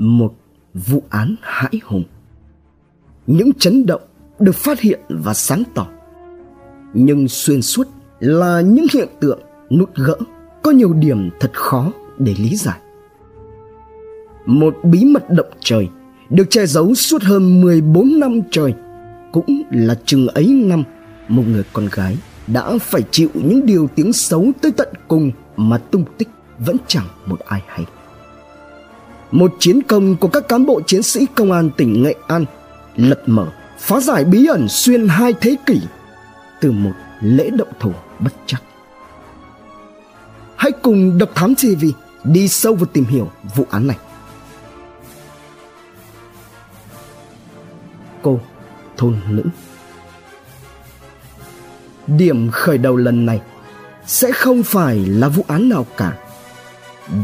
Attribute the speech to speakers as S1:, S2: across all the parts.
S1: một vụ án hãi hùng những chấn động được phát hiện và sáng tỏ, nhưng xuyên suốt là những hiện tượng nút gỡ có nhiều điểm thật khó để lý giải một bí mật động trời được che giấu suốt hơn 14 năm trời cũng là chừng ấy năm một người con gái đã phải chịu những điều tiếng xấu tới tận cùng mà tung tích vẫn chẳng một ai hay. Một chiến công của các cán bộ chiến sĩ công an tỉnh Nghệ An lật mở, phá giải bí ẩn xuyên hai thế kỷ từ một lễ động thổ bất chắc. Hãy cùng Độc Thám TV đi sâu vào tìm hiểu vụ án này. Cô, thôn nữ điểm khởi đầu lần này sẽ không phải là vụ án nào cả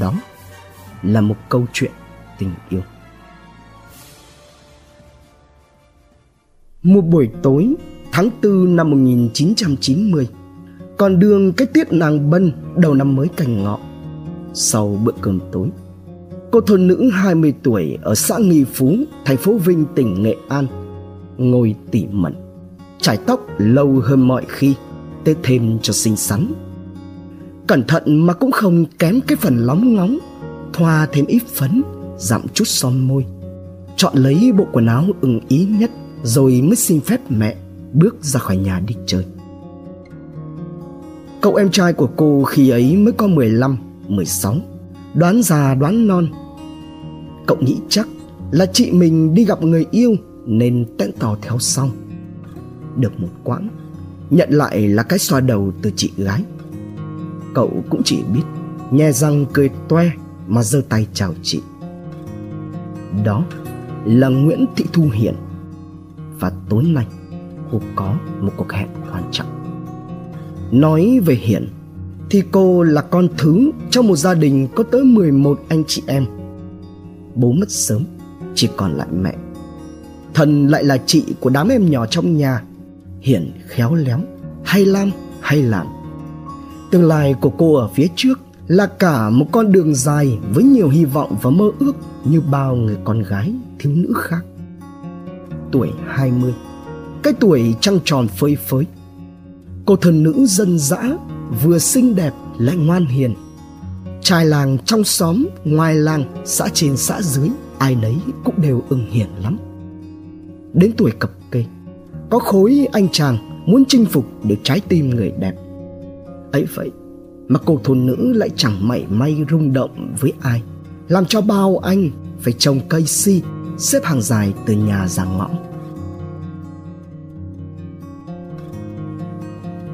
S1: đó là một câu chuyện tình yêu. Một buổi tối tháng 4 năm 1990 còn đường cái tiết nàng bân đầu năm mới cành ngọ. Sau bữa cơm tối cô thôn nữ 20 tuổi ở xã Nghi Phú, thành phố Vinh, tỉnh Nghệ An ngồi tỉ mẩn trải tóc lâu hơn mọi khi để thêm cho xinh xắn. Cẩn thận mà cũng không kém cái phần lóng ngóng thoa thêm ít phấn giảm chút son môi. Chọn lấy bộ quần áo ưng ý nhất rồi mới xin phép mẹ bước ra khỏi nhà đi chơi. Cậu em trai của cô khi ấy mới có 15, 16 đoán già đoán non. Cậu nghĩ chắc là chị mình đi gặp người yêu nên tẽn tò theo sau. Được một quãng nhận lại là cái xoa đầu từ chị gái. Cậu cũng chỉ biết nhe răng cười toe mà giơ tay chào chị. Đó là nguyễn thị thu Hiền. Và tối nay cô có một cuộc hẹn quan trọng. Nói về Hiền, thì cô là con thứ trong một gia đình có tới 11 anh chị em. Bố mất sớm chỉ còn lại mẹ. Thần lại là chị của đám em nhỏ trong nhà. Hiền khéo léo hay lam hay làm. tương lai của cô ở phía trước là cả một con đường dài với nhiều hy vọng và mơ ước như bao người con gái thiếu nữ khác. Tuổi 20 cái tuổi trăng tròn phơi phới. Cô thần nữ dân dã, vừa xinh đẹp lại ngoan hiền. Trai làng trong xóm, ngoài làng, xã trên xã dưới, ai nấy cũng đều ưng hiền lắm. Đến tuổi cập kê, có khối anh chàng muốn chinh phục được trái tim người đẹp. Ấy vậy mà cô thôn nữ lại chẳng mảy may rung động với ai. Làm cho bao anh phải trồng cây si, xếp hàng dài từ nhà ra ngõ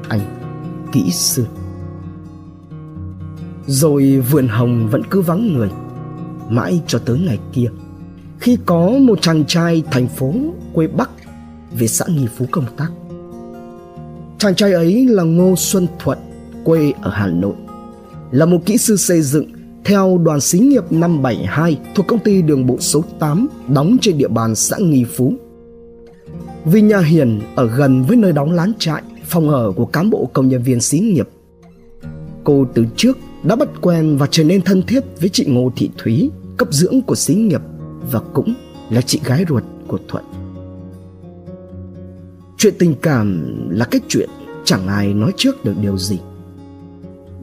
S1: anh, kỹ sư. Rồi vườn hồng vẫn cứ vắng người, mãi cho tới ngày kia. Khi có một chàng trai thành phố quê bắc về xã nghi phú công tác. Chàng trai ấy là ngô xuân thuận quê ở hà nội là một kỹ sư xây dựng theo đoàn xí nghiệp 572 thuộc công ty đường bộ số 8 đóng trên địa bàn xã Nghi Phú. Vì nhà Hiền ở gần với nơi đóng lán trại, phòng ở của cán bộ công nhân viên xí nghiệp. Cô từ trước đã bắt quen và trở nên thân thiết với chị Ngô Thị Thúy, cấp dưỡng của xí nghiệp và cũng là chị gái ruột của Thuận. Chuyện tình cảm là cái chuyện chẳng ai nói trước được điều gì.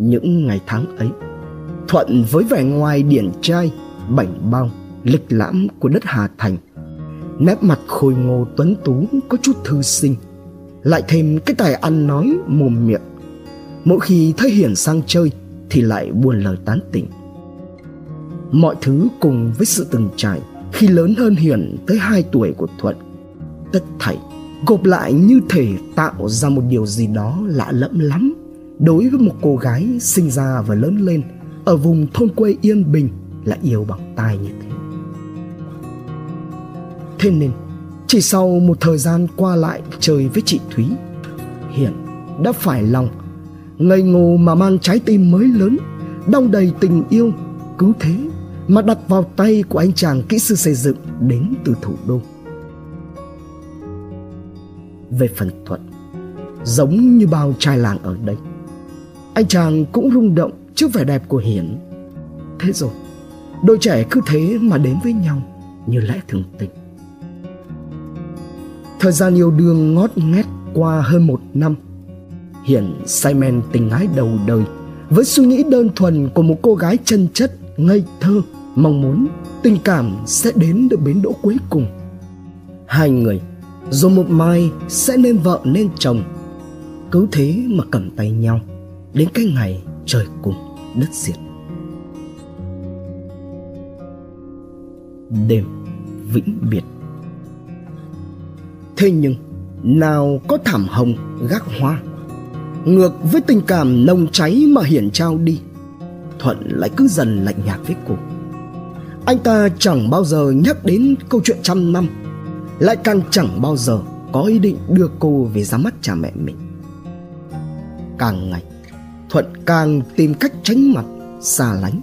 S1: Những ngày tháng ấy, Thuận với vẻ ngoài điển trai, bảnh bao, lịch lãm của đất Hà Thành, nét mặt khôi ngô tuấn tú có chút thư sinh, lại thêm cái tài ăn nói mồm miệng. Mỗi khi thấy Hiển sang chơi thì lại buồn lời tán tỉnh. Mọi thứ cùng với sự từng trải khi lớn hơn Hiển tới 2 tuổi của Thuận, tất thảy gộp lại như thể tạo ra một điều gì đó lạ lẫm lắm đối với một cô gái sinh ra và lớn lên ở vùng thôn quê yên bình là yêu bằng tai như thế. Thế nên, chỉ sau một thời gian qua lại chơi với chị thúy hiển đã phải lòng ngây ngô mà mang trái tim mới lớn, đong đầy tình yêu cứ thế mà đặt vào tay của anh chàng kỹ sư xây dựng đến từ thủ đô. Về phần thuận, giống như bao trai làng ở đây anh chàng cũng rung động trước vẻ đẹp của hiển. Thế rồi, đôi trẻ cứ thế mà đến với nhau như lẽ thường tình. Thời gian yêu đương ngót nghét qua hơn một năm, hiển say men tình ái đầu đời với suy nghĩ đơn thuần của một cô gái chân chất, ngây thơ, mong muốn tình cảm sẽ đến được bến đỗ cuối cùng. Hai người rồi một mai sẽ nên vợ nên chồng, cứ thế mà cầm tay nhau đến cái ngày trời cùng đất diệt. Đêm vĩnh biệt. Thế nhưng, nào có thảm hồng gác hoa, ngược với tình cảm nồng cháy mà hiển trao đi, thuận lại cứ dần lạnh nhạt với cô. Anh ta chẳng bao giờ nhắc đến câu chuyện trăm năm, lại càng chẳng bao giờ có ý định đưa cô về ra mắt cha mẹ mình. Càng ngày thuận càng tìm cách tránh mặt, xa lánh.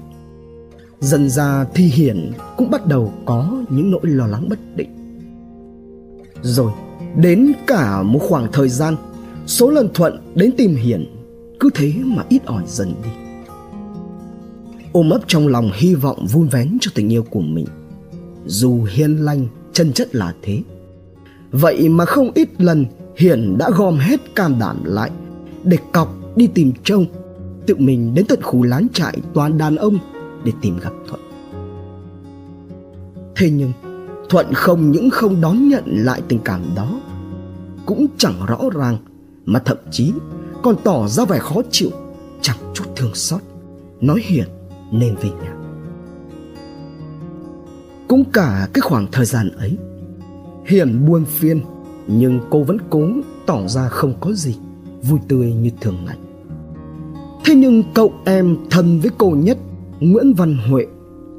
S1: Dần ra Thi hiển cũng bắt đầu có những nỗi lo lắng bất định. Rồi, đến cả một khoảng thời gian, số lần thuận đến tìm hiển cứ thế mà ít ỏi dần đi. Ôm ấp trong lòng hy vọng vun vén cho tình yêu của mình. Dù hiền lành, chân chất là thế. Vậy mà không ít lần hiển đã gom hết can đảm lại để cọc đi tìm trông tự mình đến tận khu lán trại toàn đàn ông để tìm gặp thuận. Thế nhưng, thuận không những không đón nhận lại tình cảm đó, cũng chẳng rõ ràng mà thậm chí còn tỏ ra vẻ khó chịu, chẳng chút thương xót, nói hiền nên về nhà. Cũng cả cái khoảng thời gian ấy, hiền buồn phiên nhưng cô vẫn cố tỏ ra không có gì vui tươi như thường ngày thế nhưng cậu em thân với cô nhất, nguyễn văn huệ,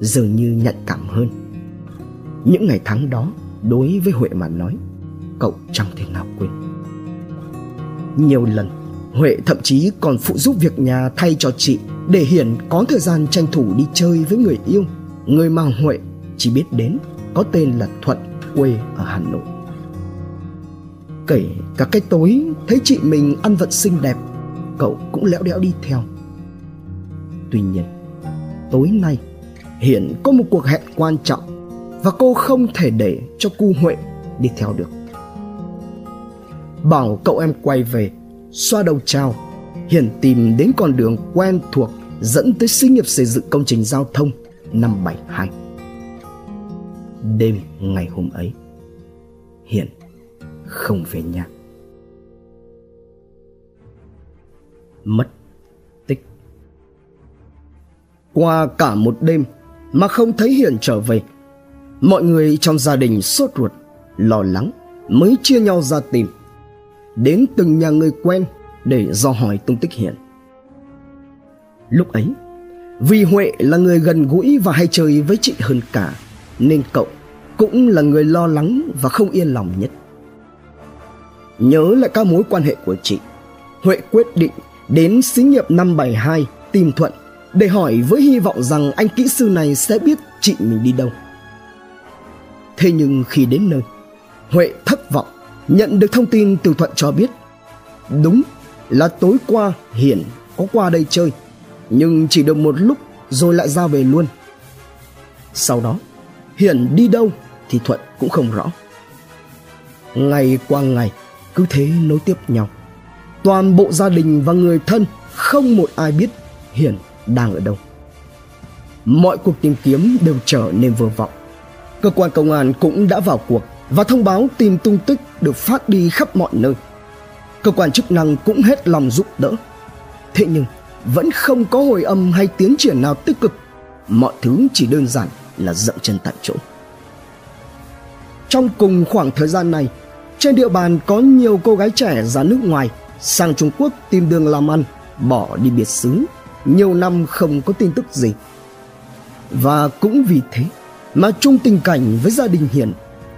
S1: dường như nhạy cảm hơn. Những ngày tháng đó, đối với huệ mà nói, cậu chẳng thể nào quên. Nhiều lần, huệ thậm chí còn phụ giúp việc nhà thay cho chị để hiển có thời gian tranh thủ đi chơi với người yêu. Người mà huệ chỉ biết đến có tên là thuận, quê ở hà nội. Kể cả cái tối thấy chị mình ăn vận xinh đẹp cậu cũng lẽo đẽo đi theo tuy nhiên tối nay hiện có một cuộc hẹn quan trọng và cô không thể để cho cu huệ đi theo được bảo cậu em quay về xoa đầu trao hiển tìm đến con đường quen thuộc dẫn tới xí nghiệp xây dựng công trình giao thông năm 72. Đêm ngày hôm ấy, Hiển không về nhà. Mất tích. Qua cả một đêm mà không thấy Hiển trở về, mọi người trong gia đình sốt ruột, lo lắng mới chia nhau ra tìm đến từng nhà người quen để do hỏi tung tích Hiển. Lúc ấy, vì Huệ là người gần gũi và hay chơi với chị hơn cả, nên cậu cũng là người lo lắng và không yên lòng nhất. Nhớ lại các mối quan hệ của chị, Huệ quyết định đến xí nghiệp 572 tìm Thuận để hỏi với hy vọng rằng anh kỹ sư này sẽ biết chị mình đi đâu. Thế nhưng khi đến nơi, Huệ thất vọng nhận được thông tin từ Thuận cho biết đúng là tối qua Hiển có qua đây chơi nhưng chỉ được một lúc rồi lại ra về luôn. Sau đó, Hiển đi đâu thì Thuận cũng không rõ. Ngày qua ngày cứ thế nối tiếp nhau. Toàn bộ gia đình và người thân không một ai biết Hiển đang ở đâu. Mọi cuộc tìm kiếm đều trở nên vô vọng. Cơ quan công an cũng đã vào cuộc và thông báo tìm tung tích được phát đi khắp mọi nơi. Cơ quan chức năng cũng hết lòng giúp đỡ. Thế nhưng vẫn không có hồi âm hay tiến triển nào tích cực. Mọi thứ chỉ đơn giản là dậm chân tại chỗ. Trong cùng khoảng thời gian này, trên địa bàn có nhiều cô gái trẻ ra nước ngoài sang Trung Quốc tìm đường làm ăn, bỏ đi biệt xứ, nhiều năm không có tin tức gì. Và cũng vì thế mà chung tình cảnh với gia đình Hiển,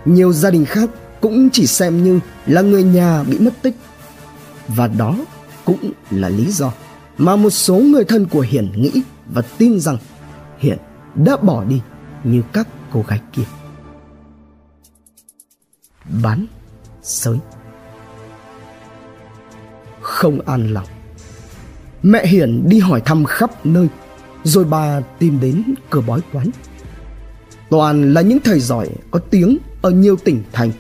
S1: nhiều gia đình khác cũng chỉ xem như là người nhà bị mất tích. Và đó cũng là lý do mà một số người thân của hiển nghĩ và tin rằng hiển đã bỏ đi như các cô gái kia. Bán sới không an lòng mẹ hiển đi hỏi thăm khắp nơi rồi bà tìm đến cửa bói toán toàn là những thầy giỏi có tiếng ở nhiều tỉnh thành.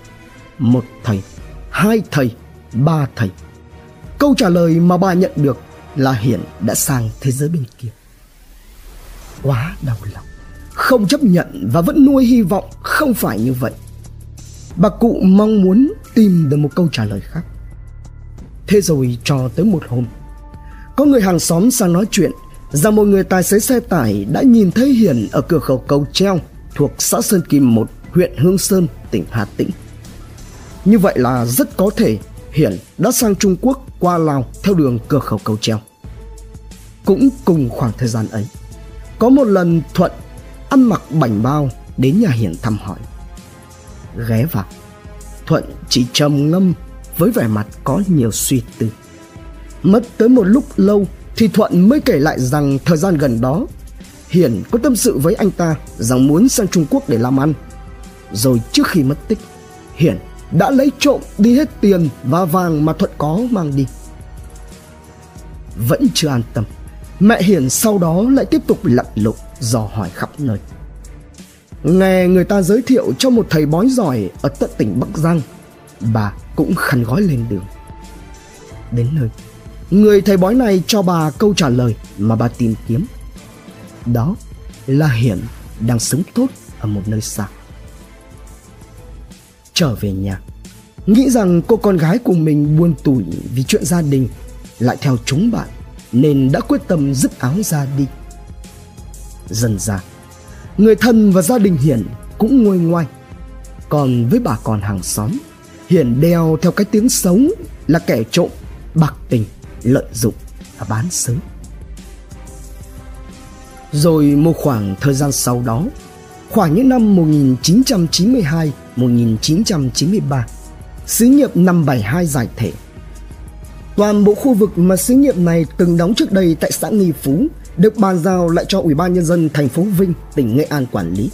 S1: Một thầy, hai thầy, ba thầy. Câu trả lời mà bà nhận được là Hiển đã sang thế giới bên kia. Quá đau lòng. Không chấp nhận và vẫn nuôi hy vọng không phải như vậy. Bà cụ mong muốn tìm được một câu trả lời khác. Thế rồi cho tới một hôm, có người hàng xóm sang nói chuyện rằng một người tài xế xe tải đã nhìn thấy Hiền ở cửa khẩu cầu treo thuộc xã Sơn Kim 1, huyện Hương Sơn, tỉnh Hà Tĩnh. Như vậy là rất có thể Hiển đã sang Trung Quốc qua Lào theo đường cửa khẩu cầu treo. Cũng cùng khoảng thời gian ấy, có một lần Thuận ăn mặc bảnh bao đến nhà Hiển thăm hỏi. Ghé vào, Thuận chỉ trầm ngâm với vẻ mặt có nhiều suy tư. Mất tới một lúc lâu thì Thuận mới kể lại rằng thời gian gần đó Hiển có tâm sự với anh ta rằng muốn sang Trung Quốc để làm ăn. Rồi trước khi mất tích, Hiển đã lấy trộm đi hết tiền và vàng mà Thuận có mang đi. Vẫn chưa an tâm, mẹ Hiển sau đó lại tiếp tục lặn lội dò hỏi khắp nơi. Nghe người ta giới thiệu cho một thầy bói giỏi ở tận tỉnh Bắc Giang, bà cũng khăn gói lên đường. Đến nơi, người thầy bói này cho bà câu trả lời mà bà tìm kiếm. Đó là Hiển đang sống tốt ở một nơi xa. Trở về nhà, nghĩ rằng cô con gái của mình buồn tủi vì chuyện gia đình lại theo chúng bạn nên đã quyết tâm dứt áo ra đi. Dần ra, người thân và gia đình Hiển cũng nguôi ngoai. Còn với bà con hàng xóm, Hiển đeo theo cái tiếng xấu là kẻ trộm, bạc tình, lợi dụng và bán xứ Rồi một khoảng thời gian sau đó, khoảng những năm 1992-1993, xí nghiệp 572 giải thể. Toàn bộ khu vực mà xí nghiệp này từng đóng trước đây tại xã Nghi Phú được bàn giao lại cho Ủy ban nhân dân thành phố Vinh, tỉnh Nghệ An quản lý.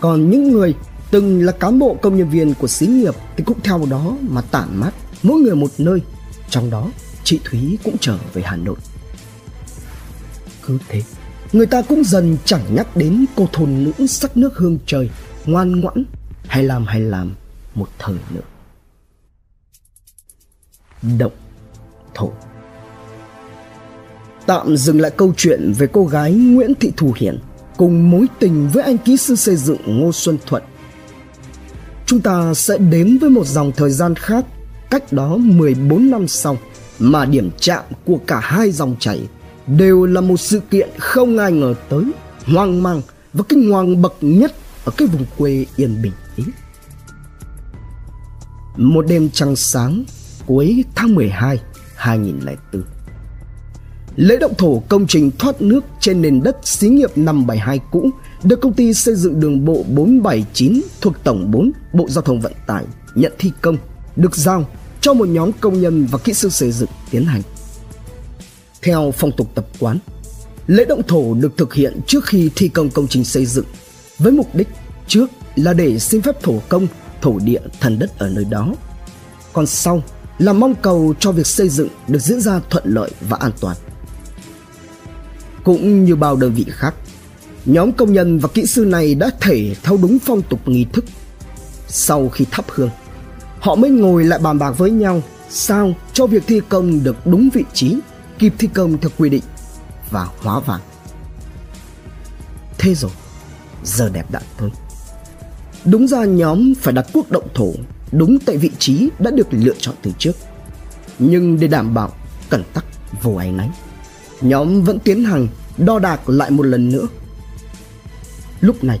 S1: Còn những người từng là cán bộ công nhân viên của xí nghiệp thì cũng theo đó mà tản mát, mỗi người một nơi. Trong đó, chị Thúy cũng trở về Hà Nội. Cứ thế, người ta cũng dần chẳng nhắc đến cô thôn nữ sắc nước hương trời, ngoan ngoãn, hay làm hay làm một thời nữa. Động thổ Tạm dừng lại câu chuyện về cô gái Nguyễn Thị Thù Hiển cùng mối tình với anh kỹ sư xây dựng Ngô Xuân Thuận. Chúng ta sẽ đến với một dòng thời gian khác cách đó 14 năm sau mà điểm chạm của cả hai dòng chảy đều là một sự kiện không ai ngờ tới, hoang mang và kinh hoàng bậc nhất ở cái vùng quê yên bình ấy. Một đêm trăng sáng cuối tháng 12 2004 Lễ động thổ công trình thoát nước trên nền đất xí nghiệp 572 cũ được công ty xây dựng đường bộ 479 thuộc Tổng 4 Bộ Giao thông Vận tải nhận thi công, được giao cho một nhóm công nhân và kỹ sư xây dựng tiến hành. Theo phong tục tập quán, lễ động thổ được thực hiện trước khi thi công công trình xây dựng với mục đích trước là để xin phép thổ công, thổ địa thần đất ở nơi đó. Còn sau là mong cầu cho việc xây dựng được diễn ra thuận lợi và an toàn. Cũng như bao đơn vị khác, nhóm công nhân và kỹ sư này đã thể theo đúng phong tục nghi thức. Sau khi thắp hương, họ mới ngồi lại bàn bạc với nhau sao cho việc thi công được đúng vị trí, kịp thi công theo quy định và hóa vàng. Thế rồi, giờ đẹp đã tới. Đúng ra nhóm phải đặt quốc động thổ đúng tại vị trí đã được lựa chọn từ trước. Nhưng để đảm bảo cẩn tắc vô áy náy, nhóm vẫn tiến hành đo đạc lại một lần nữa. Lúc này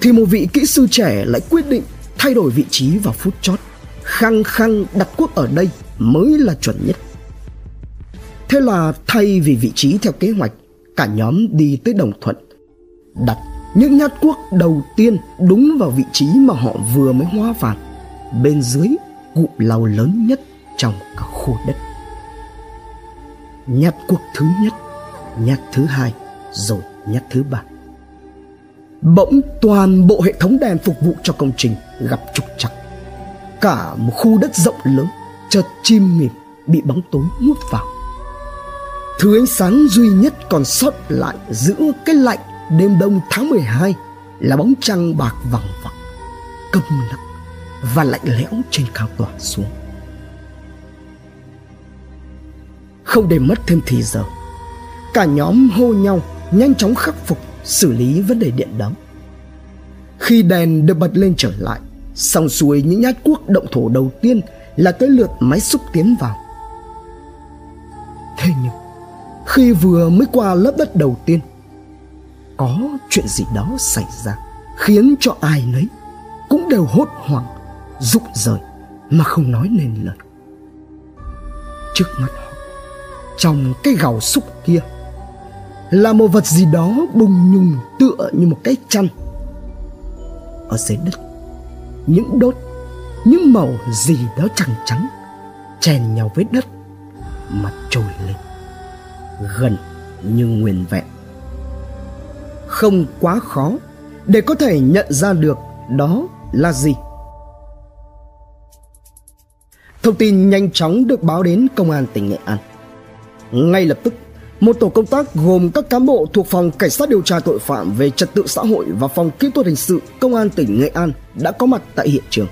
S1: thì một vị kỹ sư trẻ lại quyết định thay đổi vị trí vào phút chót. Khăng khăng đặt quốc ở đây mới là chuẩn nhất. Thế là thay vì vị trí theo kế hoạch, cả nhóm đi tới Đồng Thuận, đặt những nhát quốc đầu tiên đúng vào vị trí mà họ vừa mới hóa vàng, bên dưới cụm lau lớn nhất trong cả khu đất. Nhát quốc thứ nhất, nhát thứ hai, rồi nhát thứ ba. Bỗng toàn bộ hệ thống đèn phục vụ cho công trình gặp trục trặc. Cả một khu đất rộng lớn, chợt chim mịt bị bóng tối nuốt vào. Thứ ánh sáng duy nhất còn sót lại giữa cái lạnh đêm đông tháng 12 là bóng trăng bạc vằng vặc, câm lặng và lạnh lẽo trên cao tỏa xuống không để mất thêm thì giờ, cả nhóm hô nhau nhanh chóng khắc phục xử lý vấn đề điện đóm khi đèn được bật lên trở lại, xong xuôi những nhát cuốc động thổ đầu tiên là tới lượt máy xúc tiến vào. Thế nhưng, khi vừa mới qua lớp đất đầu tiên, có chuyện gì đó xảy ra, khiến cho ai nấy cũng đều hốt hoảng, rụng rời mà không nói nên lời. Trước mắt họ, trong cái gào xúc kia là một vật gì đó bùng nhùng tựa như một cái chăn. Ở dưới đất, những đốt, những màu gì đó trắng trắng chèn nhau với đất mà trồi lên, gần như nguyên vẹn. Không quá khó để có thể nhận ra được đó là gì. Thông tin nhanh chóng được báo đến công an tỉnh nghệ an. Ngay lập tức một tổ công tác gồm các cán bộ thuộc phòng cảnh sát điều tra tội phạm về trật tự xã hội và phòng kỹ thuật hình sự công an tỉnh nghệ an đã có mặt tại hiện trường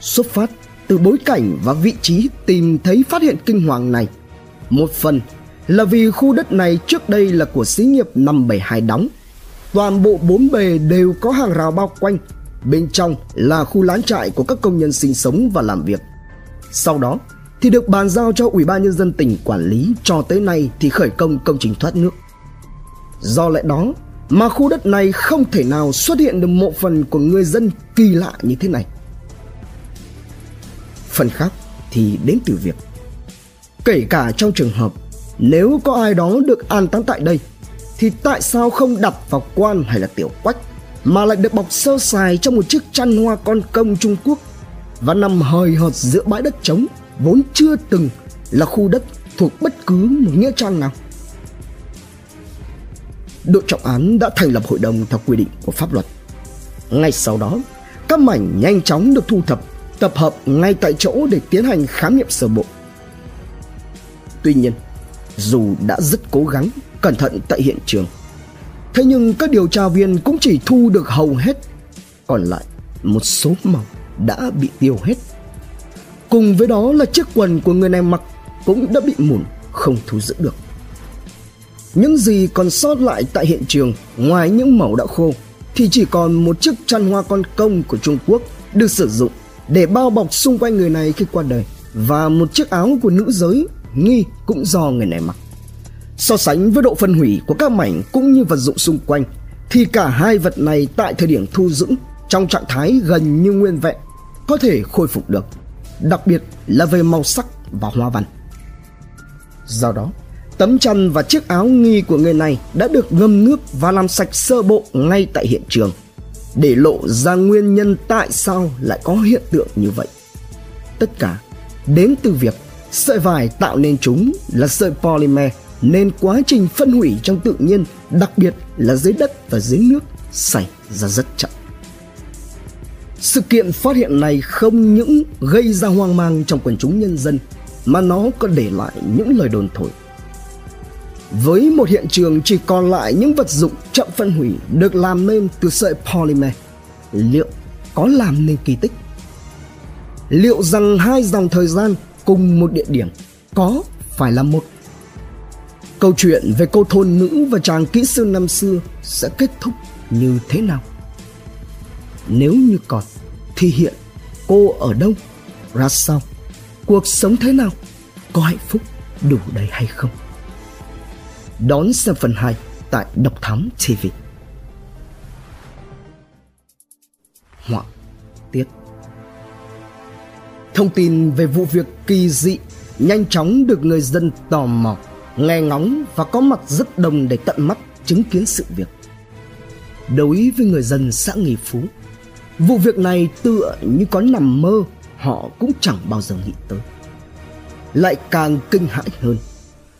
S1: xuất phát từ bối cảnh và vị trí tìm thấy phát hiện kinh hoàng này một phần là vì khu đất này trước đây là của xí nghiệp 572 đóng. Toàn bộ bốn bề đều có hàng rào bao quanh, bên trong là khu lán trại của các công nhân sinh sống và làm việc. Sau đó thì được bàn giao cho Ủy ban nhân dân tỉnh quản lý cho tới nay thì khởi công công trình thoát nước. Do lẽ đó mà khu đất này không thể nào xuất hiện được mộ phần của người dân kỳ lạ như thế này. Phần khác thì đến từ việc kể cả trong trường hợp nếu có ai đó được an táng tại đây thì tại sao không đặt vào quan hay là tiểu quách mà lại được bọc sơ sài trong một chiếc chăn hoa con công Trung Quốc và nằm hời hợt giữa bãi đất trống vốn chưa từng là khu đất thuộc bất cứ một nghĩa trang nào. Đội trọng án đã thành lập hội đồng theo quy định của pháp luật. Ngay sau đó, các mảnh nhanh chóng được thu thập, tập hợp ngay tại chỗ để tiến hành khám nghiệm sơ bộ. Tuy nhiên, dù đã rất cố gắng cẩn thận tại hiện trường thế nhưng các điều tra viên cũng chỉ thu được hầu hết còn lại một số mỏng đã bị tiêu hết cùng với đó là chiếc quần của người này mặc cũng đã bị mủn không thu giữ được những gì còn sót lại tại hiện trường ngoài những mẩu đã khô thì chỉ còn một chiếc chăn hoa con công của Trung Quốc được sử dụng để bao bọc xung quanh người này khi qua đời và một chiếc áo của nữ giới nghi cũng do người này mặc. So sánh với độ phân hủy của các mảnh cũng như vật dụng xung quanh thì cả hai vật này tại thời điểm thu giữ trong trạng thái gần như nguyên vẹn có thể khôi phục được, đặc biệt là về màu sắc và hoa văn. Do đó, tấm chăn và chiếc áo nghi của người này đã được ngâm nước và làm sạch sơ bộ ngay tại hiện trường để lộ ra nguyên nhân tại sao lại có hiện tượng như vậy. Tất cả đến từ việc Sợi vải tạo nên chúng là sợi polymer nên quá trình phân hủy trong tự nhiên, đặc biệt là dưới đất và dưới nước xảy ra rất chậm. Sự kiện phát hiện này không những gây ra hoang mang trong quần chúng nhân dân mà nó còn để lại những lời đồn thổi. Với một hiện trường chỉ còn lại những vật dụng chậm phân hủy được làm nên từ sợi polymer, liệu có làm nên kỳ tích? Liệu rằng hai dòng thời gian cùng một địa điểm có phải là một câu chuyện về cô thôn nữ và chàng kỹ sư năm xưa sẽ kết thúc như thế nào nếu như còn thì hiện cô ở đâu? Ra sao? Cuộc sống thế nào? Có hạnh phúc đủ đầy hay không? Đón xem phần 2 tại Độc Thám TV. Họa tiết. Thông tin về vụ việc kỳ dị nhanh chóng được người dân tò mò, nghe ngóng và có mặt rất đông để tận mắt chứng kiến sự việc. Đối với người dân xã Nghi Phú, vụ việc này tựa như có nằm mơ họ cũng chẳng bao giờ nghĩ tới. Lại càng kinh hãi hơn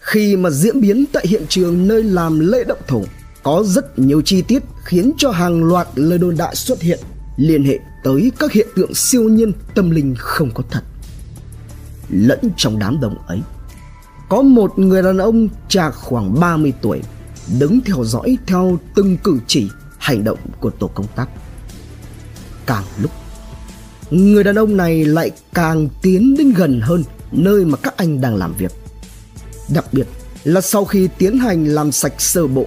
S1: khi mà diễn biến tại hiện trường nơi làm lễ động thổ có rất nhiều chi tiết khiến cho hàng loạt lời đồn đại xuất hiện liên hệ tới các hiện tượng siêu nhiên tâm linh không có thật. Lẫn trong đám đông ấy, có một người đàn ông chạc khoảng 30 tuổi đứng theo dõi theo từng cử chỉ hành động của tổ công tác. Càng lúc, người đàn ông này lại càng tiến đến gần hơn nơi mà các anh đang làm việc. Đặc biệt là sau khi tiến hành làm sạch sơ bộ,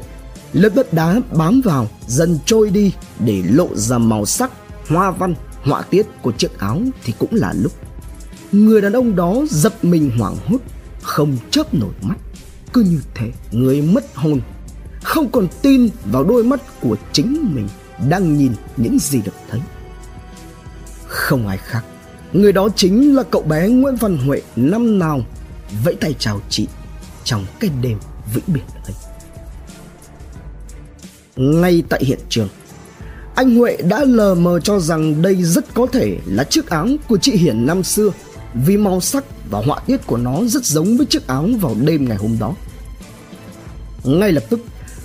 S1: lớp đất đá bám vào dần trôi đi để lộ ra màu sắc, hoa văn, họa tiết của chiếc áo thì cũng là lúc người đàn ông đó giật mình hoảng hốt, không chớp nổi mắt, cứ như thế người mất hồn, không còn tin vào đôi mắt của chính mình đang nhìn những gì được thấy. Không ai khác, người đó chính là cậu bé Nguyễn Văn Huệ năm nào vẫy tay chào chị trong cái đêm vĩnh biệt ấy. Ngay tại hiện trường, anh Huệ đã lờ mờ cho rằng đây rất có thể là chiếc áo của chị Hiển năm xưa vì màu sắc và họa tiết của nó rất giống với chiếc áo vào đêm ngày hôm đó. Ngay lập tức,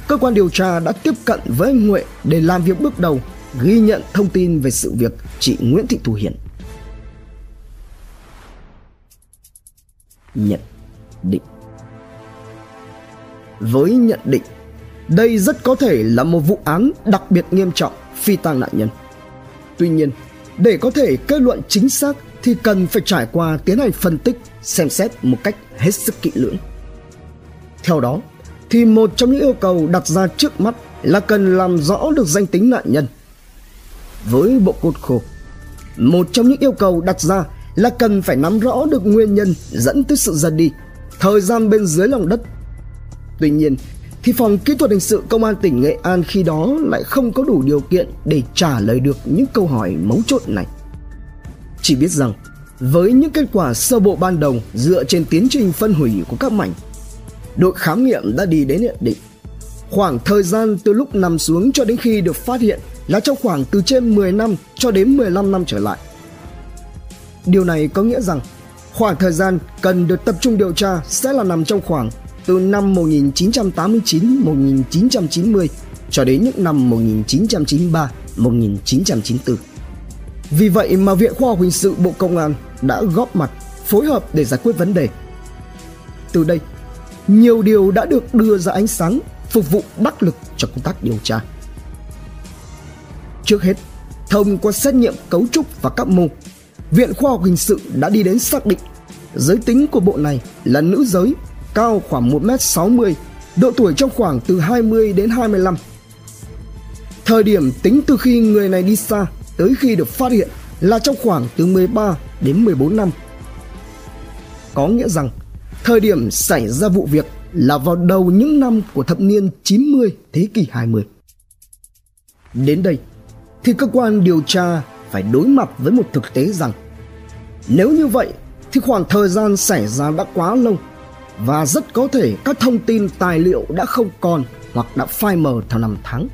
S1: cơ quan điều tra đã tiếp cận với anh Huệ để làm việc bước đầu, ghi nhận thông tin về sự việc chị Nguyễn Thị Thu Hiền Nhận định với nhận định đây rất có thể là một vụ án đặc biệt nghiêm trọng phi tang nạn nhân. Tuy nhiên, để có thể kết luận chính xác thì cần phải trải qua tiến hành phân tích, xem xét một cách hết sức kỹ lưỡng. Theo đó, thì một trong những yêu cầu đặt ra trước mắt là cần làm rõ được danh tính nạn nhân. Với bộ cốt khô, một trong những yêu cầu đặt ra là cần phải nắm rõ được nguyên nhân dẫn tới sự ra đi, thời gian bên dưới lòng đất Tuy nhiên, thì phòng kỹ thuật hình sự công an tỉnh Nghệ An khi đó lại không có đủ điều kiện để trả lời được những câu hỏi mấu chốt này. Chỉ biết rằng, với những kết quả sơ bộ ban đầu dựa trên tiến trình phân hủy của các mảnh, đội khám nghiệm đã đi đến nhận định khoảng thời gian từ lúc nằm xuống cho đến khi được phát hiện là trong khoảng từ trên 10 năm cho đến 15 năm trở lại. Điều này có nghĩa rằng khoảng thời gian cần được tập trung điều tra sẽ là nằm trong khoảng từ năm 1989-1990 cho đến những năm 1993-1994. Vì vậy mà Viện Khoa học Hình sự Bộ Công an đã góp mặt phối hợp để giải quyết vấn đề. Từ đây, nhiều điều đã được đưa ra ánh sáng phục vụ đắc lực cho công tác điều tra. Trước hết, thông qua xét nghiệm cấu trúc và các mô, Viện Khoa học Hình sự đã đi đến xác định giới tính của bộ này là nữ giới cao khoảng 1m60, độ tuổi trong khoảng từ 20 đến 25. Thời điểm tính từ khi người này đi xa tới khi được phát hiện là trong khoảng từ 13 đến 14 năm. Có nghĩa rằng thời điểm xảy ra vụ việc là vào đầu những năm của thập niên 90 thế kỷ 20. Đến đây thì cơ quan điều tra phải đối mặt với một thực tế rằng nếu như vậy thì khoảng thời gian xảy ra đã quá lâu và rất có thể các thông tin tài liệu đã không còn hoặc đã phai mờ theo năm tháng.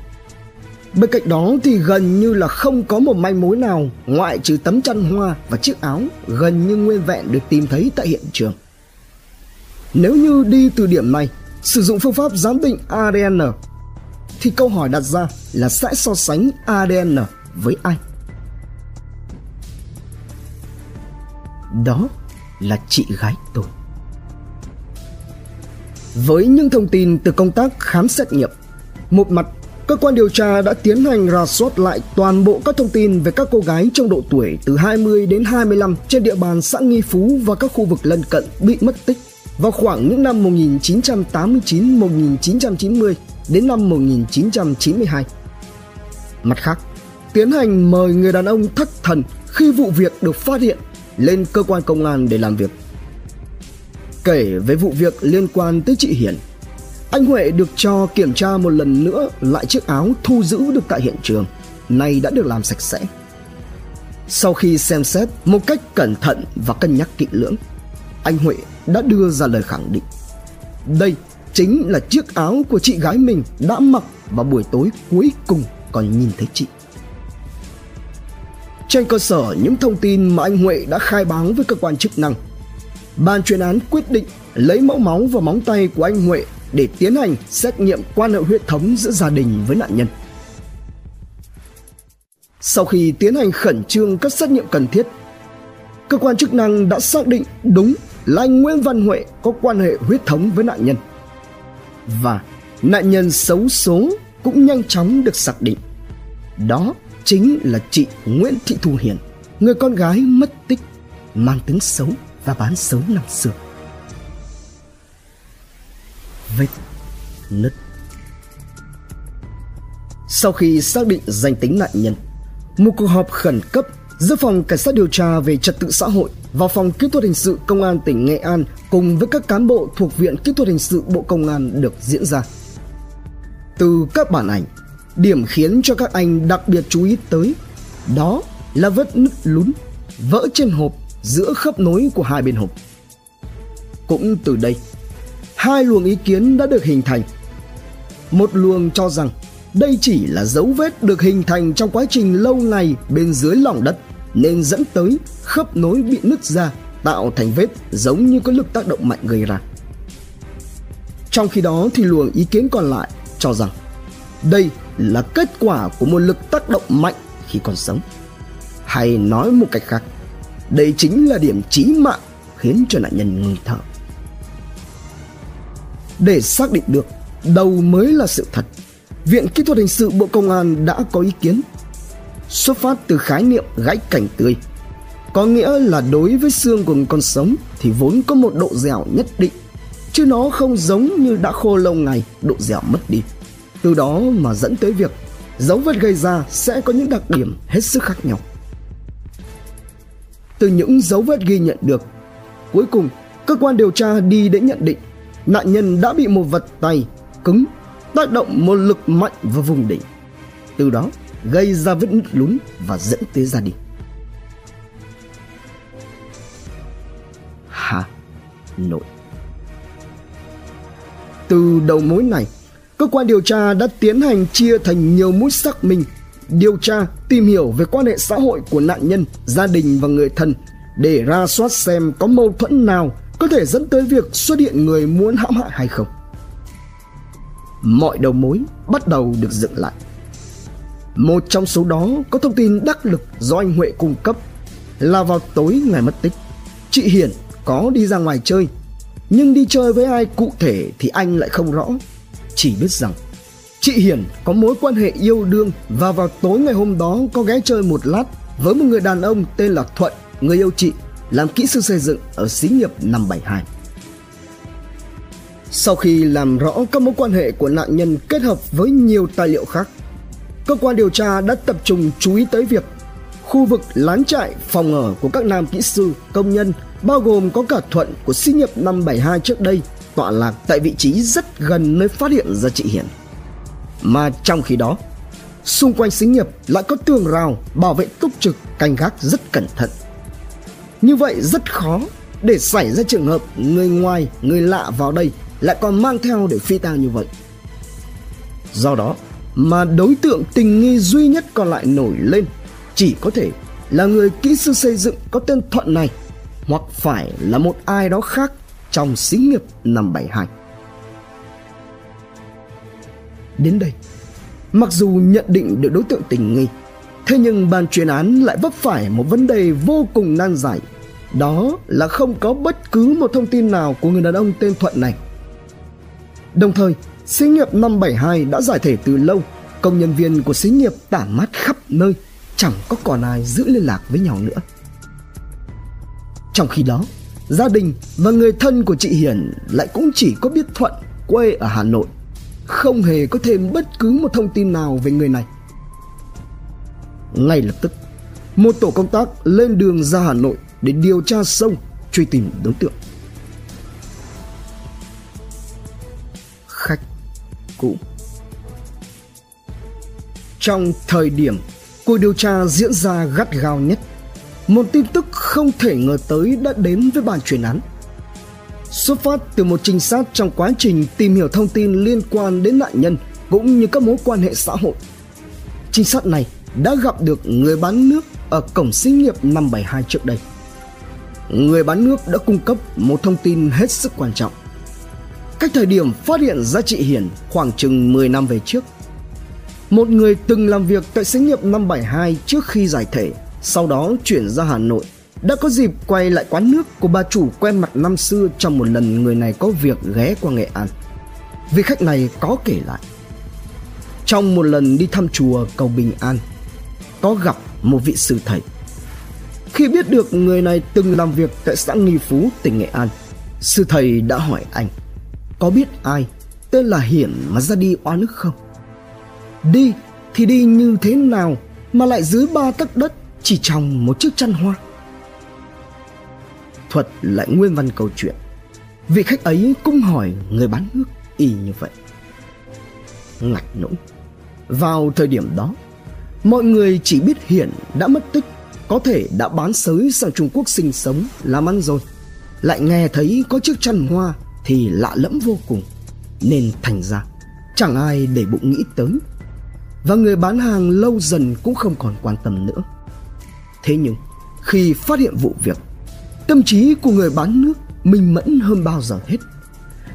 S1: Bên cạnh đó thì gần như là không có một manh mối nào ngoại trừ tấm chăn hoa và chiếc áo gần như nguyên vẹn được tìm thấy tại hiện trường. Nếu như đi từ điểm này, sử dụng phương pháp giám định ADN thì câu hỏi đặt ra là sẽ so sánh ADN với ai? Đó là chị gái tôi. Với những thông tin từ công tác khám xét nghiệm, một mặt cơ quan điều tra đã tiến hành rà soát lại toàn bộ các thông tin về các cô gái trong độ tuổi từ 20 đến 25 trên địa bàn xã Nghi Phú và các khu vực lân cận bị mất tích vào khoảng những năm 1989-1990 đến năm 1992. Mặt khác, tiến hành mời người đàn ông thất thần khi vụ việc được phát hiện lên cơ quan công an để làm việc. Kể về vụ việc liên quan tới chị Hiền, anh Huệ được cho kiểm tra một lần nữa lại chiếc áo thu giữ được tại hiện trường, nay đã được làm sạch sẽ. Sau khi xem xét một cách cẩn thận và cân nhắc kỹ lưỡng, anh Huệ đã đưa ra lời khẳng định. Đây chính là chiếc áo của chị gái mình đã mặc vào buổi tối cuối cùng còn nhìn thấy chị. Trên cơ sở những thông tin mà anh Huệ đã khai báo với cơ quan chức năng, ban chuyên án quyết định lấy mẫu máu và móng tay của anh Huệ để tiến hành xét nghiệm quan hệ huyết thống giữa gia đình với nạn nhân. Sau khi tiến hành khẩn trương các xét nghiệm cần thiết, cơ quan chức năng đã xác định đúng là anh Nguyễn Văn Huệ có quan hệ huyết thống với nạn nhân. Và nạn nhân xấu số cũng nhanh chóng được xác định Đó chính là chị Nguyễn Thị Thu Hiền, người con gái mất tích, mang tính xấu và bán xấu năm xưa. Vết nứt Sau khi xác định danh tính nạn nhân, một cuộc họp khẩn cấp giữa phòng cảnh sát điều tra về trật tự xã hội và phòng kỹ thuật hình sự công an tỉnh Nghệ An cùng với các cán bộ thuộc viện kỹ thuật hình sự Bộ Công an được diễn ra. Từ các bản ảnh, điểm khiến cho các anh đặc biệt chú ý tới đó là vết nứt lún vỡ trên hộp giữa khớp nối của hai bên hộp. Cũng từ đây, hai luồng ý kiến đã được hình thành. Một luồng cho rằng đây chỉ là dấu vết được hình thành trong quá trình lâu ngày bên dưới lòng đất nên dẫn tới khớp nối bị nứt ra tạo thành vết giống như có lực tác động mạnh gây ra. Trong khi đó thì luồng ý kiến còn lại cho rằng đây là kết quả của một lực tác động mạnh khi còn sống. Hay nói một cách khác, đây chính là điểm chí mạng khiến cho nạn nhân ngừng thở. Để xác định được đâu mới là sự thật, Viện Kỹ thuật Hình sự Bộ Công an đã có ý kiến xuất phát từ khái niệm gãy cảnh tươi. Có nghĩa là đối với xương của một con sống thì vốn có một độ dẻo nhất định, chứ nó không giống như đã khô lâu ngày, độ dẻo mất đi. Từ đó mà dẫn tới việc dấu vết gây ra sẽ có những đặc điểm hết sức khác nhau. Từ những dấu vết ghi nhận được, cuối cùng cơ quan điều tra đi đến nhận định nạn nhân đã bị một vật tay cứng tác động một lực mạnh vào vùng đỉnh. Từ đó gây ra vết nứt lún và dẫn tới gia đình. Hà Nội Từ đầu mối này, cơ quan điều tra đã tiến hành chia thành nhiều mũi xác minh, điều tra, tìm hiểu về quan hệ xã hội của nạn nhân, gia đình và người thân để ra soát xem có mâu thuẫn nào có thể dẫn tới việc xuất hiện người muốn hãm hại hay không. Mọi đầu mối bắt đầu được dựng lại. Một trong số đó có thông tin đắc lực do anh Huệ cung cấp là vào tối ngày mất tích, chị Hiền có đi ra ngoài chơi, nhưng đi chơi với ai cụ thể thì anh lại không rõ. Chỉ biết rằng chị Hiền có mối quan hệ yêu đương và vào tối ngày hôm đó có ghé chơi một lát với một người đàn ông tên là Thuận, người yêu chị, làm kỹ sư xây dựng ở xí nghiệp 572. Sau khi làm rõ các mối quan hệ của nạn nhân kết hợp với nhiều tài liệu khác, cơ quan điều tra đã tập trung chú ý tới việc khu vực lán trại phòng ở của các nam kỹ sư, công nhân bao gồm có cả thuận của xí nghiệp 572 trước đây tọa lạc tại vị trí rất gần nơi phát hiện ra chị Hiền. Mà trong khi đó, xung quanh xí nghiệp lại có tường rào bảo vệ túc trực canh gác rất cẩn thận. Như vậy rất khó để xảy ra trường hợp người ngoài, người lạ vào đây lại còn mang theo để phi tang như vậy. Do đó mà đối tượng tình nghi duy nhất còn lại nổi lên chỉ có thể là người kỹ sư xây dựng có tên Thuận này hoặc phải là một ai đó khác trong xí nghiệp 572. Đến đây, mặc dù nhận định được đối tượng tình nghi, thế nhưng ban chuyên án lại vấp phải một vấn đề vô cùng nan giải. Đó là không có bất cứ một thông tin nào của người đàn ông tên Thuận này. Đồng thời, xí nghiệp 572 đã giải thể từ lâu, công nhân viên của xí nghiệp tản mát khắp nơi, chẳng có còn ai giữ liên lạc với nhau nữa. Trong khi đó, gia đình và người thân của chị Hiền lại cũng chỉ có biết Thuận quê ở Hà Nội, không hề có thêm bất cứ một thông tin nào về người này. Ngay lập tức, một tổ công tác lên đường ra Hà Nội để điều tra sâu truy tìm đối tượng. Cũ Trong thời điểm cuộc điều tra diễn ra gắt gao nhất, một tin tức không thể ngờ tới đã đến với bàn chuyên án. Xuất phát từ một trinh sát trong quá trình tìm hiểu thông tin liên quan đến nạn nhân cũng như các mối quan hệ xã hội. Trinh sát này đã gặp được người bán nước ở cổng xí nghiệp 572 trước đây. Người bán nước đã cung cấp một thông tin hết sức quan trọng. Cách thời điểm phát hiện ra chị Hiền khoảng chừng 10 năm về trước. Một người từng làm việc tại xí nghiệp 572 trước khi giải thể, sau đó chuyển ra Hà Nội, đã có dịp quay lại quán nước của bà chủ quen mặt năm xưa trong một lần người này có việc ghé qua Nghệ An. Vị khách này có kể lại. trong một lần đi thăm chùa cầu bình an, có gặp một vị sư thầy khi biết được người này từng làm việc tại xã nghi phú, tỉnh nghệ an, sư thầy đã hỏi anh có biết ai tên là hiển mà ra đi oan ức không? Đi thì đi như thế nào mà lại dưới ba tấc đất chỉ trong một chiếc chăn hoa? Thuật lại nguyên văn câu chuyện. Vị khách ấy cũng hỏi người bán nước y như vậy. Ngạch nũng vào thời điểm đó, mọi người chỉ biết hiển đã mất tích, có thể đã bán sới sang trung quốc sinh sống, làm ăn rồi. Lại nghe thấy có chiếc chăn hoa thì lạ lẫm vô cùng, nên thành ra chẳng ai để bụng nghĩ tới. Và người bán hàng lâu dần cũng không còn quan tâm nữa. Thế nhưng, khi phát hiện vụ việc, tâm trí của người bán nước minh mẫn hơn bao giờ hết.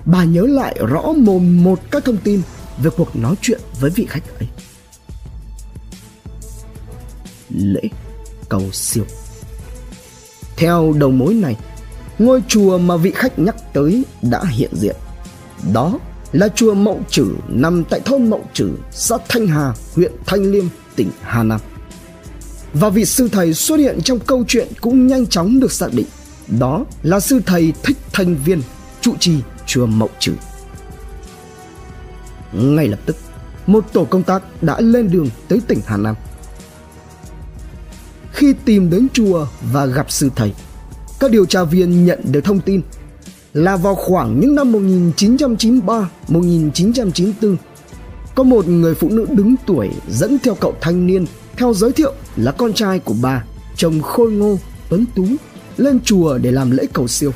S1: Bà nhớ lại rõ mồm một các thông tin về cuộc nói chuyện với vị khách ấy. Lễ cầu siêu. Theo đầu mối này ngôi chùa mà vị khách nhắc tới đã hiện diện đó là chùa Mậu Trử nằm tại thôn Mậu Trử, xã Thanh Hà, huyện Thanh Liêm, tỉnh Hà Nam. Và vị sư thầy xuất hiện trong câu chuyện cũng nhanh chóng được xác định. Đó là sư thầy Thích Thanh Viên, trụ trì chùa Mậu Trử. Ngay lập tức, một tổ công tác đã lên đường tới tỉnh Hà Nam. Khi tìm đến chùa và gặp sư thầy, các điều tra viên nhận được thông tin là vào khoảng những năm 1993-1994 có một người phụ nữ đứng tuổi dẫn theo cậu thanh niên theo giới thiệu là con trai của bà, chồng khôi ngô, tuấn tú, lên chùa để làm lễ cầu siêu.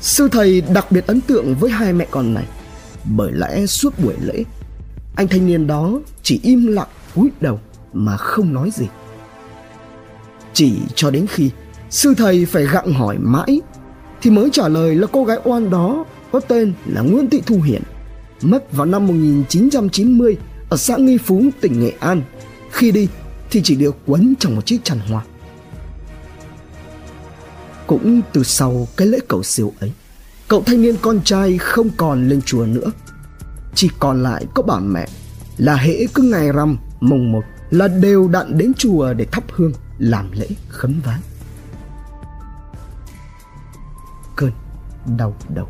S1: Sư thầy đặc biệt ấn tượng với hai mẹ con này, bởi lẽ suốt buổi lễ, anh thanh niên đó chỉ im lặng cúi đầu mà không nói gì. Chỉ cho đến khi sư thầy phải gặng hỏi mãi thì mới trả lời là cô gái oan đó có tên là Nguyễn Thị Thu Hiển, mất vào năm 1990 ở xã Nghi Phú, tỉnh Nghệ An. Khi đi thì chỉ được quấn trong một chiếc chăn hoa. Cũng từ sau cái lễ cầu siêu ấy, cậu thanh niên con trai không còn lên chùa nữa. Chỉ còn lại có bà mẹ là hễ cứ ngày rằm mùng một là đều đặn đến chùa để thắp hương làm lễ khấn vái. Đau đầu.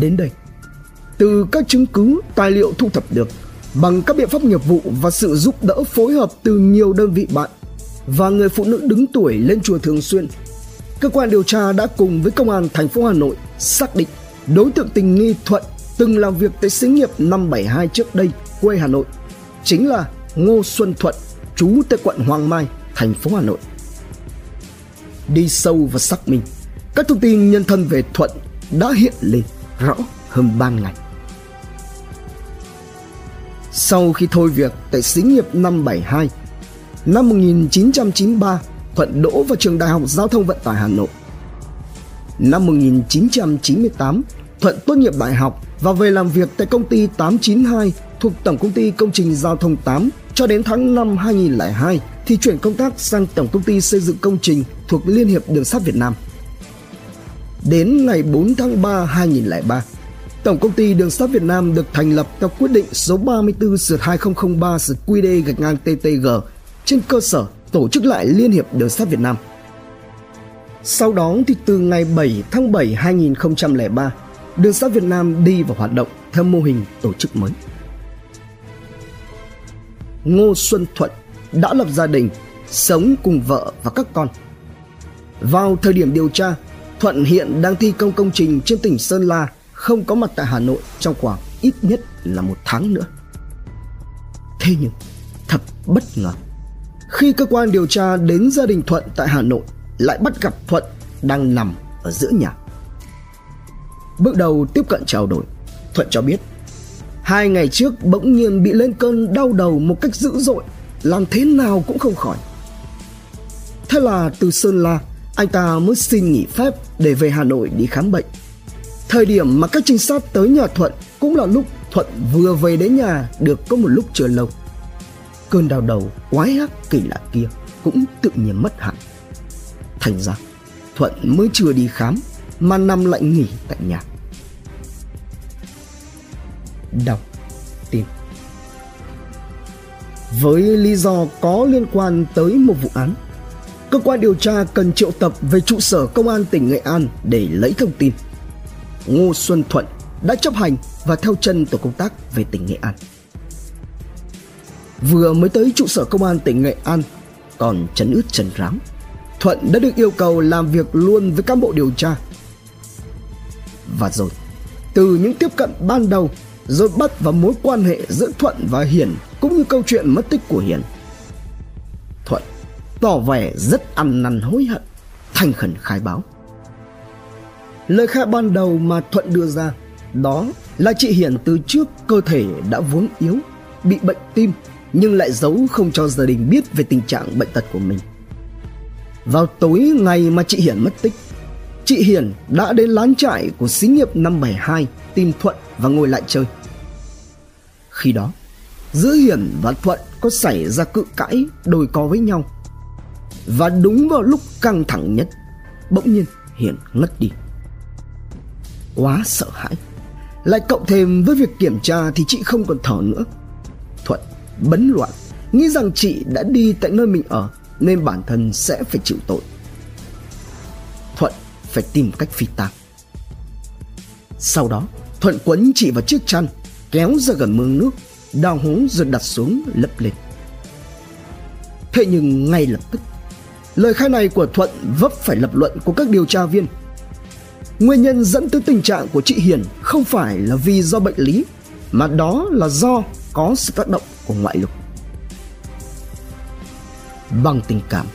S1: Đến đây, từ các chứng cứ, tài liệu thu thập được bằng các biện pháp nghiệp vụ và sự giúp đỡ phối hợp từ nhiều đơn vị bạn và người phụ nữ đứng tuổi lên chùa thường xuyên, cơ quan điều tra đã cùng với công an thành phố Hà Nội xác định đối tượng tình nghi Thuận từng làm việc tại xí nghiệp 572 trước đây, quê Hà Nội, chính là Ngô Xuân Thuận, trú tại quận Hoàng Mai, thành phố Hà Nội đi sâu và xác minh các thông tin nhân thân về Thuận đã hiện lên rõ hơn ban ngày. Sau khi thôi việc tại xí nghiệp 572, năm 1993, Thuận đỗ vào trường Đại học Giao thông Vận tải Hà Nội. Năm 1998, Thuận tốt nghiệp đại học và về làm việc tại công ty 892 thuộc Tổng công ty Công trình Giao thông 8 cho đến tháng 5 2002 thì chuyển công tác sang Tổng công ty xây dựng công trình thuộc Liên hiệp Đường sắt Việt Nam. Đến ngày 4 tháng 3 2003, Tổng công ty Đường sắt Việt Nam được thành lập theo quyết định số 34 sượt 2003 sượt QD gạch ngang TTG trên cơ sở tổ chức lại Liên hiệp Đường sắt Việt Nam. Sau đó thì từ ngày 7 tháng 7 2003, Đường sắt Việt Nam đi vào hoạt động theo mô hình tổ chức mới. Ngô Xuân Thuận đã lập gia đình, sống cùng vợ và các con. Vào thời điểm điều tra, Thuận hiện đang thi công công trình trên tỉnh Sơn La, không có mặt tại Hà Nội trong khoảng ít nhất là một tháng nữa. Thế nhưng, thật bất ngờ, khi cơ quan điều tra đến gia đình Thuận tại Hà Nội lại bắt gặp Thuận đang nằm ở giữa nhà. Bước đầu tiếp cận trao đổi, Thuận cho biết hai ngày trước bỗng nhiên bị lên cơn đau đầu một cách dữ dội làm thế nào cũng không khỏi thế là từ sơn la anh ta mới xin nghỉ phép để về hà nội đi khám bệnh. Thời điểm mà các trinh sát tới nhà thuận cũng là lúc thuận vừa về đến nhà được có một lúc chưa lâu. Cơn đau đầu, quái ác kỳ lạ kia cũng tự nhiên mất hẳn. Thành ra, thuận mới chưa đi khám mà nằm lại nghỉ tại nhà. Đọc tin. Với lý do có liên quan tới một vụ án cơ quan điều tra cần triệu tập về trụ sở công an tỉnh nghệ an để lấy thông tin. Ngô xuân thuận đã chấp hành và theo chân tổ công tác về tỉnh nghệ an. Vừa mới tới trụ sở công an tỉnh nghệ an, còn chấn ướt trần rám. Thuận đã được yêu cầu làm việc luôn với cán bộ điều tra. Và rồi, từ những tiếp cận ban đầu, rồi bắt vào mối quan hệ giữa thuận và hiển cũng như câu chuyện mất tích của hiển tỏ vẻ rất ăn năn hối hận, thành khẩn khai báo. Lời khai ban đầu mà thuận đưa ra, đó là chị hiển từ trước cơ thể đã vốn yếu, bị bệnh tim, nhưng lại giấu không cho gia đình biết về tình trạng bệnh tật của mình. Vào tối ngày mà chị hiển mất tích, chị hiển đã đến lán trại của xí nghiệp 572 tìm thuận và ngồi lại chơi. Khi đó, giữa hiển và thuận có xảy ra cự cãi đôi co với nhau và đúng vào lúc căng thẳng nhất, bỗng nhiên Hiền ngất đi. Quá sợ hãi. Lại cộng thêm với việc kiểm tra thì chị không còn thở nữa. Thuận bấn loạn, nghĩ rằng chị đã đi tại nơi mình ở nên bản thân sẽ phải chịu tội. Thuận phải tìm cách phi tang. Sau đó, thuận quấn chị vào chiếc chăn, kéo ra gần mương nước, đào hố rồi đặt xuống lấp lên. Thế nhưng ngay lập tức lời khai này của thuận vấp phải lập luận của các điều tra viên. Nguyên nhân dẫn tới tình trạng của chị hiền không phải là vì do bệnh lý, mà đó là do có sự tác động của ngoại lực. Bằng tình cảm,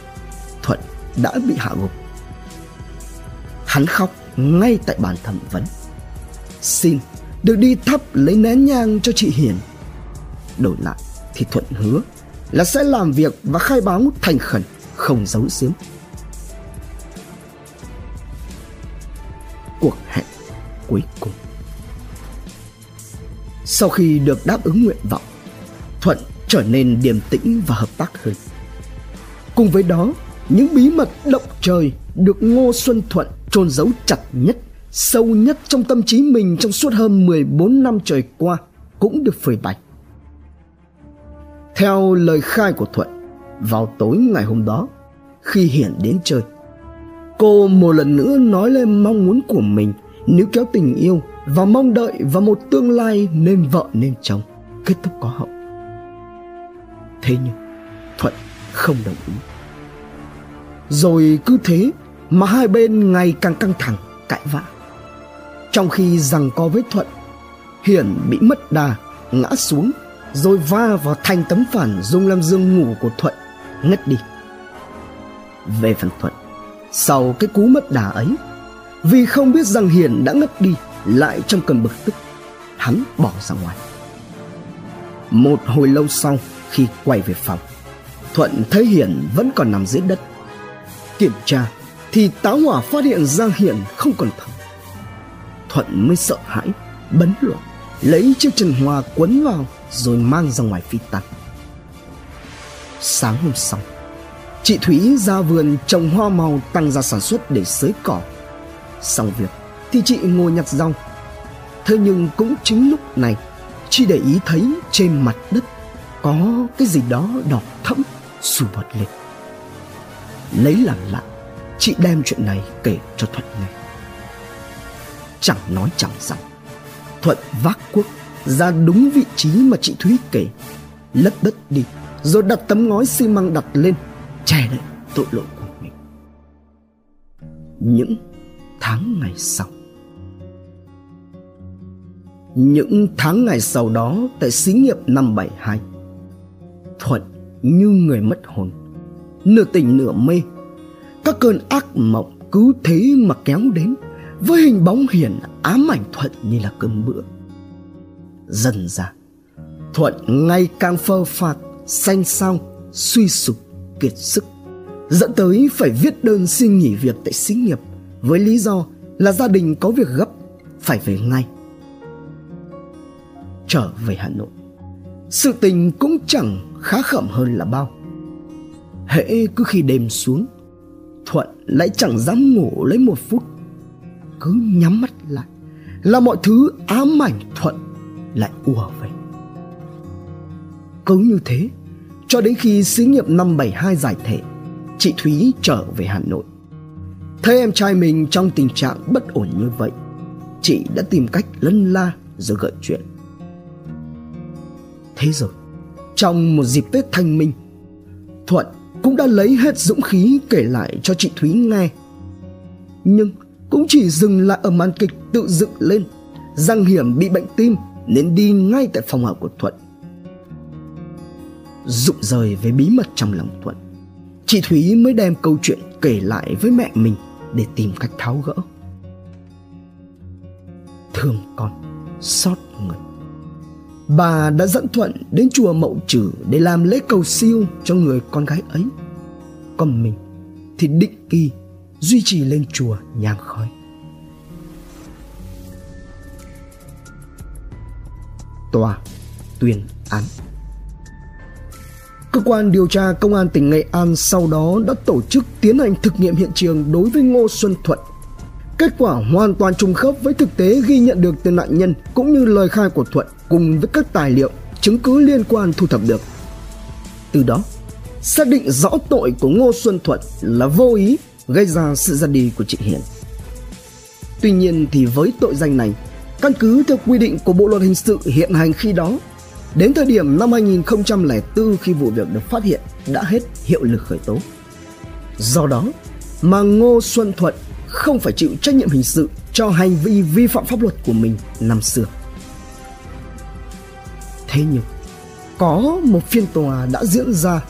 S1: thuận đã bị hạ gục. Hắn khóc ngay tại bàn thẩm vấn. Xin được đi thắp lấy nén nhang cho chị hiền. Đổi lại thì thuận hứa là sẽ làm việc và khai báo thành khẩn không giấu giếm. Cuộc hẹn cuối cùng. Sau khi được đáp ứng nguyện vọng thuận trở nên điềm tĩnh và hợp tác hơn. Cùng với đó những bí mật động trời được ngô xuân thuận chôn giấu chặt nhất sâu nhất trong tâm trí mình trong suốt hơn 14 năm trời qua cũng được phơi bày. Theo lời khai của Thuận, vào tối ngày hôm đó, khi Hiển đến chơi, cô một lần nữa nói lên mong muốn của mình nếu kéo tình yêu và mong đợi vào một tương lai nên vợ nên chồng, kết thúc có hậu. Thế nhưng, Thuận không đồng ý. Rồi cứ thế mà hai bên ngày càng căng thẳng, cãi vã trong khi rằng co với thuận hiển bị mất đà ngã xuống rồi va vào thành tấm phản dùng làm giường ngủ của thuận ngất đi về phần thuận. Sau cái cú mất đà ấy, vì không biết rằng hiền đã ngất đi lại trong cơn bực tức, hắn bỏ ra ngoài. Một hồi lâu sau, khi quay về phòng, thuận thấy hiền vẫn còn nằm dưới đất. Kiểm tra thì táo hỏa phát hiện ra hiền không còn thở. Thuận mới sợ hãi, Bấn loạn Lấy chiếc chân hoa quấn vào Rồi mang ra ngoài phi tăng. Sáng hôm sau Chị Thúy ra vườn trồng hoa màu tăng ra sản xuất để sới cỏ. Xong việc, thì chị ngồi nhặt rau. Thế nhưng cũng chính lúc này, Chị để ý thấy trên mặt đất Có cái gì đó đỏ thẫm sù bọt lên Lấy làm lạ, Chị đem chuyện này kể cho Thuận nghe. Chẳng nói chẳng rằng, thuận vác cuốc ra đúng vị trí mà chị thúy kể. Lấp đất đi, rồi đặt tấm ngói xi măng đặt lên che đậy tội lỗi của mình. Những tháng ngày sau, những tháng ngày sau đó tại xí nghiệp năm 72 Thuận như người mất hồn, Nửa tỉnh nửa mê. Các cơn ác mộng cứ thế mà kéo đến, với hình bóng hiền ám ảnh thuận như là cơm bữa. Dần ra thuận ngày càng phơ phạt, xanh xao, suy sụp kiệt sức, dẫn tới phải viết đơn xin nghỉ việc tại xí nghiệp, với lý do là gia đình có việc gấp, phải về ngay. Trở về hà nội, sự tình cũng chẳng khá khẩm hơn là bao. Hễ cứ khi đêm xuống, thuận lại chẳng dám ngủ lấy một phút. Cứ nhắm mắt lại là mọi thứ ám ảnh thuận lại ùa về. Cứ như thế cho đến khi xí nghiệp năm 72 giải thể, chị Thúy trở về Hà Nội. Thấy em trai mình trong tình trạng bất ổn như vậy, chị đã tìm cách lân la rồi gợi chuyện. Thế rồi, trong một dịp tết thanh minh, thuận cũng đã lấy hết dũng khí kể lại cho chị thúy nghe. Nhưng cũng chỉ dừng lại ở màn kịch tự dựng lên rằng hiểm bị bệnh tim nên đi ngay tại phòng ở của thuận rụng rời với bí mật trong lòng thuận. Chị thúy mới đem câu chuyện kể lại với mẹ mình để tìm cách tháo gỡ. Thương con, xót người. Bà đã dẫn thuận đến chùa mậu Trử để làm lễ cầu siêu cho người con gái ấy. Còn mình thì định kỳ duy trì lên chùa nhang khói. Tòa tuyên án cơ quan điều tra công an tỉnh nghệ an sau đó đã tổ chức tiến hành thực nghiệm hiện trường đối với ngô xuân thuận Kết quả hoàn toàn trùng khớp với thực tế ghi nhận được từ nạn nhân cũng như lời khai của Thuận cùng với các tài liệu, chứng cứ liên quan thu thập được. Từ đó, xác định rõ tội của Ngô Xuân Thuận là vô ý gây ra sự ra đi của chị Hiền. Tuy nhiên thì với tội danh này, căn cứ theo quy định của Bộ luật hình sự hiện hành khi đó, đến thời điểm năm 2004 khi vụ việc được phát hiện đã hết hiệu lực khởi tố. Do đó mà Ngô Xuân Thuận không phải chịu trách nhiệm hình sự cho hành vi vi phạm pháp luật của mình năm xưa. Thế nhưng, có một phiên tòa đã diễn ra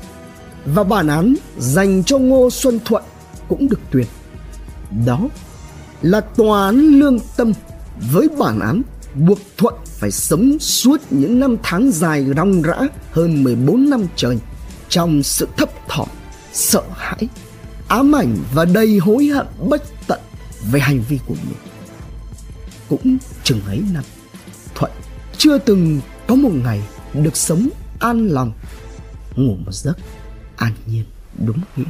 S1: và bản án dành cho Ngô Xuân Thuận cũng được tuyên. Đó là tòa án lương tâm với bản án buộc Thuận phải sống suốt những năm tháng dài rong rã hơn 14 năm trời trong sự thấp thỏm, sợ hãi ám ảnh và đầy hối hận bất tận về hành vi của mình. Cũng chừng ấy năm thuận chưa từng có một ngày được sống an lòng ngủ một giấc an nhiên đúng nghĩa.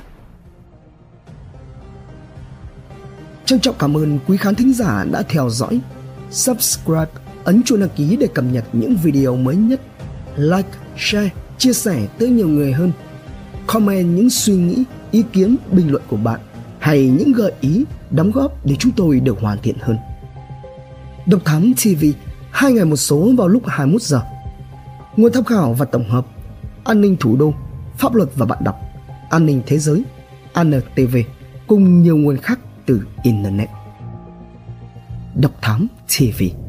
S1: Trân trọng cảm ơn quý khán thính giả đã theo dõi. Subscribe ấn chuông đăng ký để cập nhật những video mới nhất like share chia sẻ tới nhiều người hơn comment những suy nghĩ ý kiến bình luận của bạn hay những gợi ý đóng góp để chúng tôi được hoàn thiện hơn. Độc Thám TV hai ngày một số vào lúc 21 giờ. Nguồn tham khảo và tổng hợp An ninh thủ đô, pháp luật và bạn đọc, an ninh thế giới, ANTV cùng nhiều nguồn khác từ Internet. Độc Thám TV